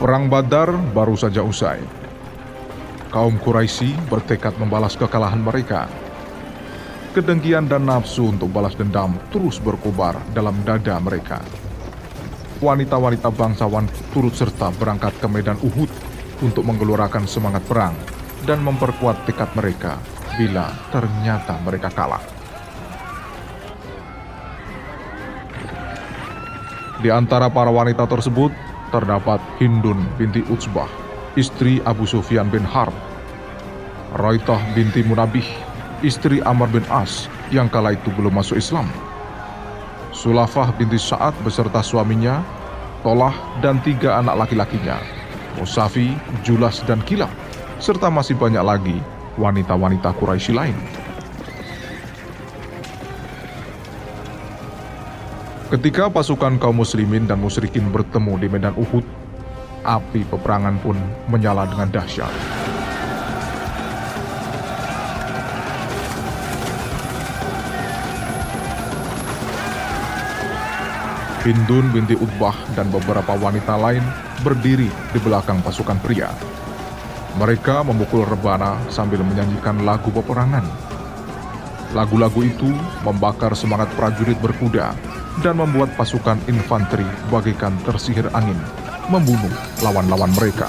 Perang Badar baru saja usai. Kaum Quraisy bertekad membalas kekalahan mereka. Kedengkian dan nafsu untuk balas dendam terus berkobar dalam dada mereka. Wanita-wanita bangsawan turut serta berangkat ke medan Uhud untuk menggelorakan semangat perang dan memperkuat tekad mereka bila ternyata mereka kalah. Di antara para wanita tersebut terdapat Hindun binti Utsbah, istri Abu Sufyan bin Harb, Roitah binti Munabih, istri Amr bin As yang kala itu belum masuk Islam, Sulafah binti Sa'ad beserta suaminya, Tolah dan tiga anak laki-lakinya, Musafi, Julas dan Kilab, serta masih banyak lagi wanita-wanita Quraisy lain. Ketika pasukan kaum muslimin dan musyrikin bertemu di medan Uhud, api peperangan pun menyala dengan dahsyat. Hindun binti Utbah dan beberapa wanita lain berdiri di belakang pasukan pria. Mereka memukul rebana sambil menyanyikan lagu peperangan. Lagu-lagu itu membakar semangat prajurit berkuda dan membuat pasukan infanteri bagaikan tersihir angin, membunuh lawan-lawan mereka.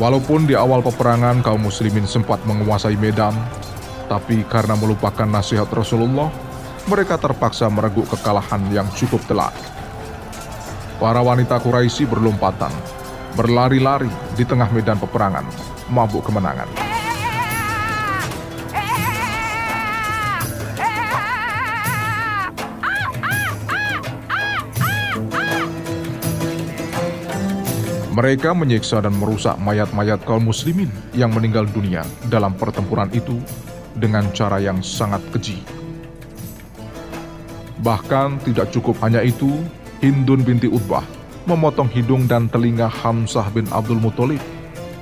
Walaupun di awal peperangan kaum muslimin sempat menguasai medan, tapi karena melupakan nasihat Rasulullah, mereka terpaksa mereguk kekalahan yang cukup telak. Para wanita Quraisy berlompatan, berlari-lari di tengah medan peperangan, mabuk kemenangan. Mereka menyiksa dan merusak mayat-mayat kaum muslimin yang meninggal dunia dalam pertempuran itu dengan cara yang sangat keji. Bahkan tidak cukup hanya itu, Hindun binti Utbah memotong hidung dan telinga Hamzah bin Abdul Muthalib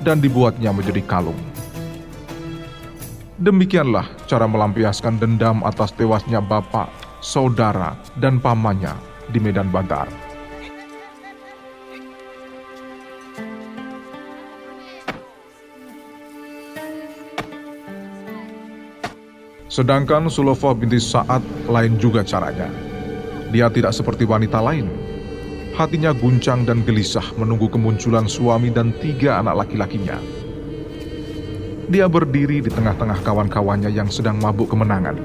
dan dibuatnya menjadi kalung. Demikianlah cara melampiaskan dendam atas tewasnya bapak, saudara, dan pamannya di medan Badar. Sedangkan Sulofah binti Sa'ad lain juga caranya. Dia tidak seperti wanita lain. Hatinya guncang dan gelisah menunggu kemunculan suami dan tiga anak laki-lakinya. Dia berdiri di tengah-tengah kawan-kawannya yang sedang mabuk kemenangan.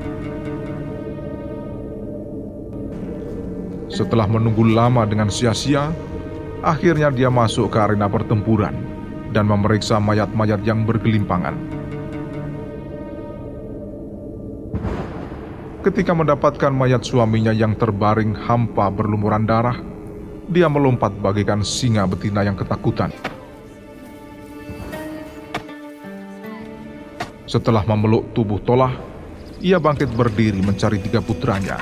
Setelah menunggu lama dengan sia-sia, akhirnya dia masuk ke arena pertempuran dan memeriksa mayat-mayat yang bergelimpangan. Ketika mendapatkan mayat suaminya yang terbaring hampa berlumuran darah, dia melompat bagaikan singa betina yang ketakutan. Setelah memeluk tubuh Tolah, ia bangkit berdiri mencari tiga putranya.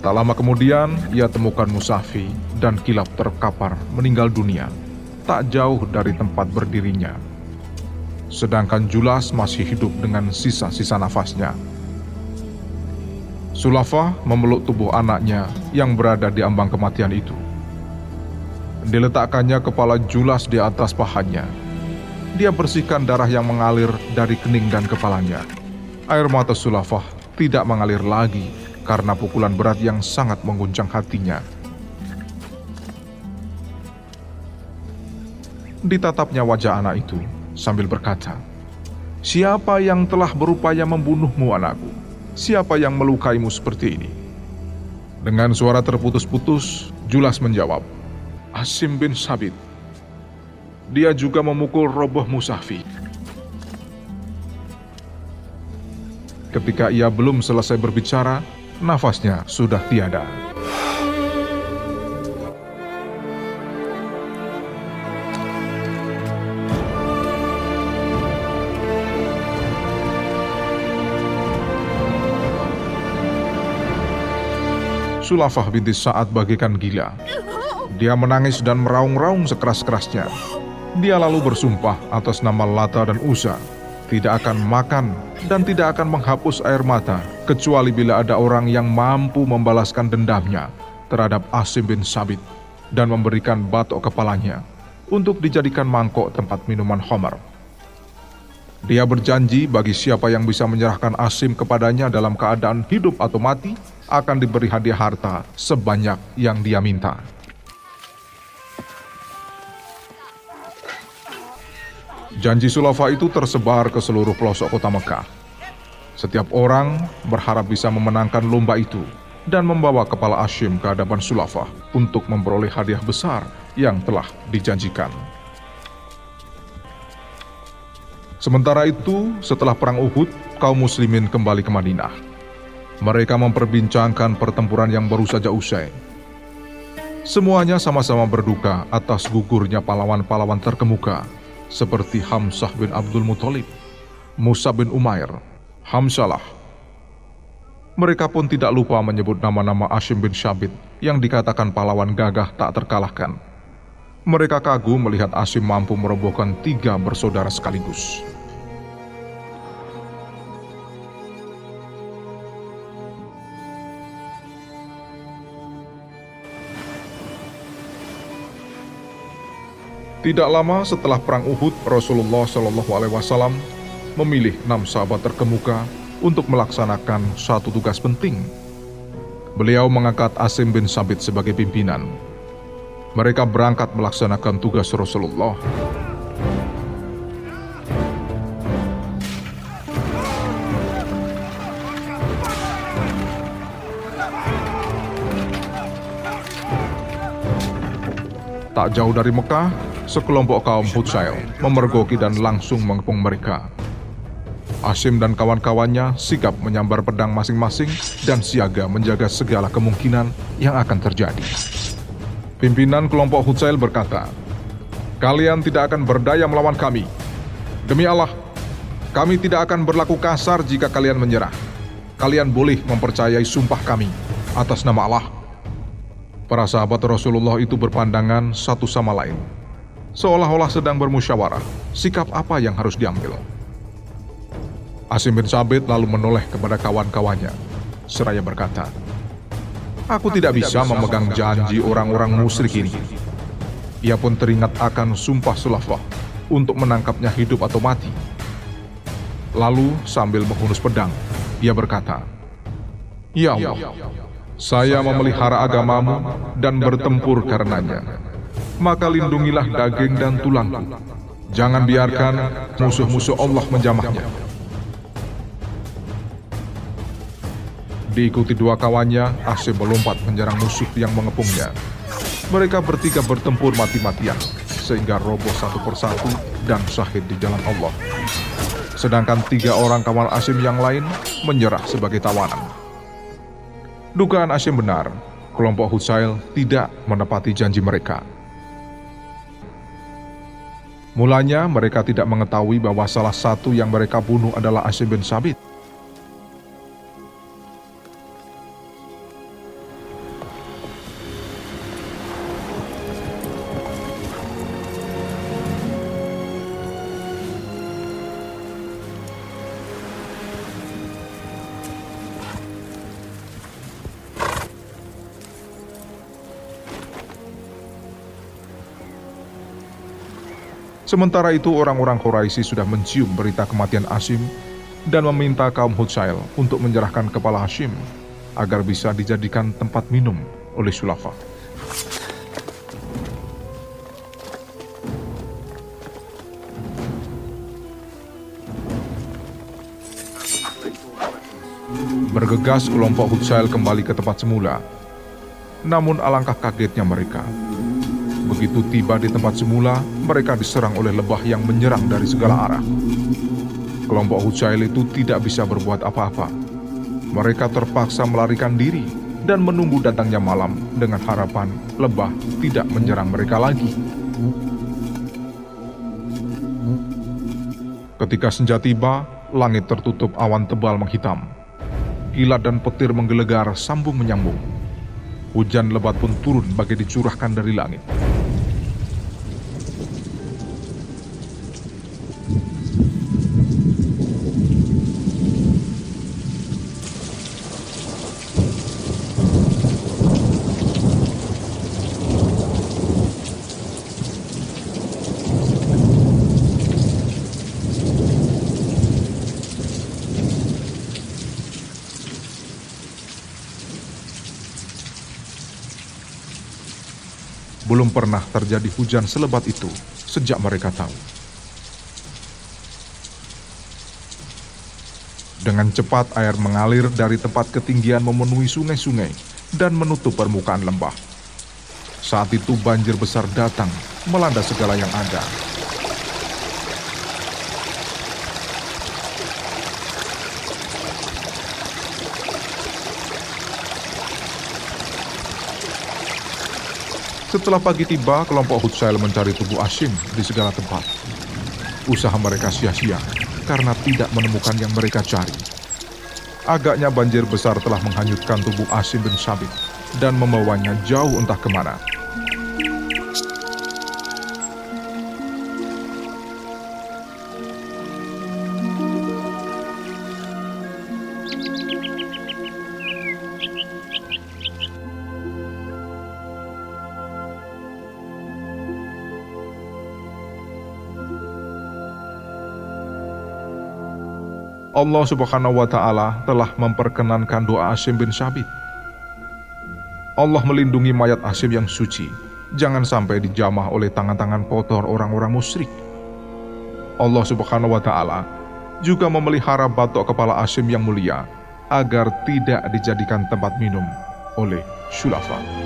Tak lama kemudian, ia temukan Musafi dan Kilap terkapar meninggal dunia, tak jauh dari tempat berdirinya sedangkan Julas masih hidup dengan sisa-sisa nafasnya. Sulafa memeluk tubuh anaknya yang berada di ambang kematian itu. Diletakkannya kepala Julas di atas pahanya. Dia bersihkan darah yang mengalir dari kening dan kepalanya. Air mata Sulafah tidak mengalir lagi karena pukulan berat yang sangat mengguncang hatinya. Ditatapnya wajah anak itu, sambil berkata, Siapa yang telah berupaya membunuhmu anakku? Siapa yang melukaimu seperti ini? Dengan suara terputus-putus, Julas menjawab, Asim bin Sabit. Dia juga memukul roboh Musafi. Ketika ia belum selesai berbicara, nafasnya sudah tiada. Sulafah binti Sa'ad bagaikan gila. Dia menangis dan meraung-raung sekeras-kerasnya. Dia lalu bersumpah atas nama Lata dan Uza, tidak akan makan dan tidak akan menghapus air mata, kecuali bila ada orang yang mampu membalaskan dendamnya terhadap Asim bin Sabit dan memberikan batok kepalanya untuk dijadikan mangkok tempat minuman Homer. Dia berjanji bagi siapa yang bisa menyerahkan Asim kepadanya dalam keadaan hidup atau mati, akan diberi hadiah harta sebanyak yang dia minta. Janji Sulafa itu tersebar ke seluruh pelosok kota Mekah. Setiap orang berharap bisa memenangkan lomba itu dan membawa kepala Ashim ke hadapan Sulafa untuk memperoleh hadiah besar yang telah dijanjikan. Sementara itu, setelah perang Uhud, kaum muslimin kembali ke Madinah. Mereka memperbincangkan pertempuran yang baru saja usai. Semuanya sama-sama berduka atas gugurnya pahlawan-pahlawan terkemuka seperti Hamzah bin Abdul Muthalib, Musa bin Umair, Hamsalah. Mereka pun tidak lupa menyebut nama-nama Ashim bin Syabit yang dikatakan pahlawan gagah tak terkalahkan. Mereka kagum melihat Ashim mampu merobohkan tiga bersaudara sekaligus. Tidak lama setelah perang Uhud, Rasulullah Shallallahu Alaihi Wasallam memilih enam sahabat terkemuka untuk melaksanakan satu tugas penting. Beliau mengangkat Asim bin Sabit sebagai pimpinan. Mereka berangkat melaksanakan tugas Rasulullah. Tak jauh dari Mekah, sekelompok kaum Hutsail memergoki dan langsung mengepung mereka. Asim dan kawan-kawannya sigap menyambar pedang masing-masing dan siaga menjaga segala kemungkinan yang akan terjadi. Pimpinan kelompok Hutsail berkata, Kalian tidak akan berdaya melawan kami. Demi Allah, kami tidak akan berlaku kasar jika kalian menyerah. Kalian boleh mempercayai sumpah kami atas nama Allah. Para sahabat Rasulullah itu berpandangan satu sama lain seolah-olah sedang bermusyawarah sikap apa yang harus diambil. Asim bin Sabit lalu menoleh kepada kawan-kawannya, seraya berkata, Aku tidak bisa memegang janji orang-orang musyrik ini. Ia pun teringat akan sumpah sulafah untuk menangkapnya hidup atau mati. Lalu sambil menghunus pedang, ia berkata, Ya Allah, saya memelihara agamamu dan bertempur karenanya maka lindungilah daging dan tulangku. Jangan biarkan musuh-musuh Allah menjamahnya. Diikuti dua kawannya, Asim melompat menyerang musuh yang mengepungnya. Mereka bertiga bertempur mati-matian, sehingga roboh satu persatu dan syahid di jalan Allah. Sedangkan tiga orang kawan Asim yang lain menyerah sebagai tawanan. Dugaan Asim benar, kelompok Husail tidak menepati janji mereka. Mulanya mereka tidak mengetahui bahwa salah satu yang mereka bunuh adalah Asim bin Sabit. Sementara itu orang-orang Quraisy sudah mencium berita kematian Asim dan meminta kaum Hutsail untuk menyerahkan kepala Hashim agar bisa dijadikan tempat minum oleh Sulafa. Bergegas kelompok Hutsail kembali ke tempat semula. Namun alangkah kagetnya mereka Begitu tiba di tempat semula, mereka diserang oleh lebah yang menyerang dari segala arah. Kelompok Hujail itu tidak bisa berbuat apa-apa. Mereka terpaksa melarikan diri dan menunggu datangnya malam dengan harapan lebah tidak menyerang mereka lagi. Ketika senja tiba, langit tertutup awan tebal menghitam. Kilat dan petir menggelegar sambung menyambung. Hujan lebat pun turun bagi dicurahkan dari langit. Belum pernah terjadi hujan selebat itu sejak mereka tahu. Dengan cepat air mengalir dari tempat ketinggian memenuhi sungai-sungai dan menutup permukaan lembah. Saat itu banjir besar datang melanda segala yang ada. Setelah pagi tiba, kelompok Hutsail mencari tubuh Asim di segala tempat. Usaha mereka sia-sia karena tidak menemukan yang mereka cari. Agaknya banjir besar telah menghanyutkan tubuh Asim bin Sabit dan membawanya jauh entah ke mana. Allah Subhanahu wa Ta'ala telah memperkenankan doa Asim bin Sabit. Allah melindungi mayat Asim yang suci, jangan sampai dijamah oleh tangan-tangan kotor orang-orang musyrik. Allah Subhanahu wa Ta'ala juga memelihara batok kepala Asim yang mulia agar tidak dijadikan tempat minum oleh Syulafa.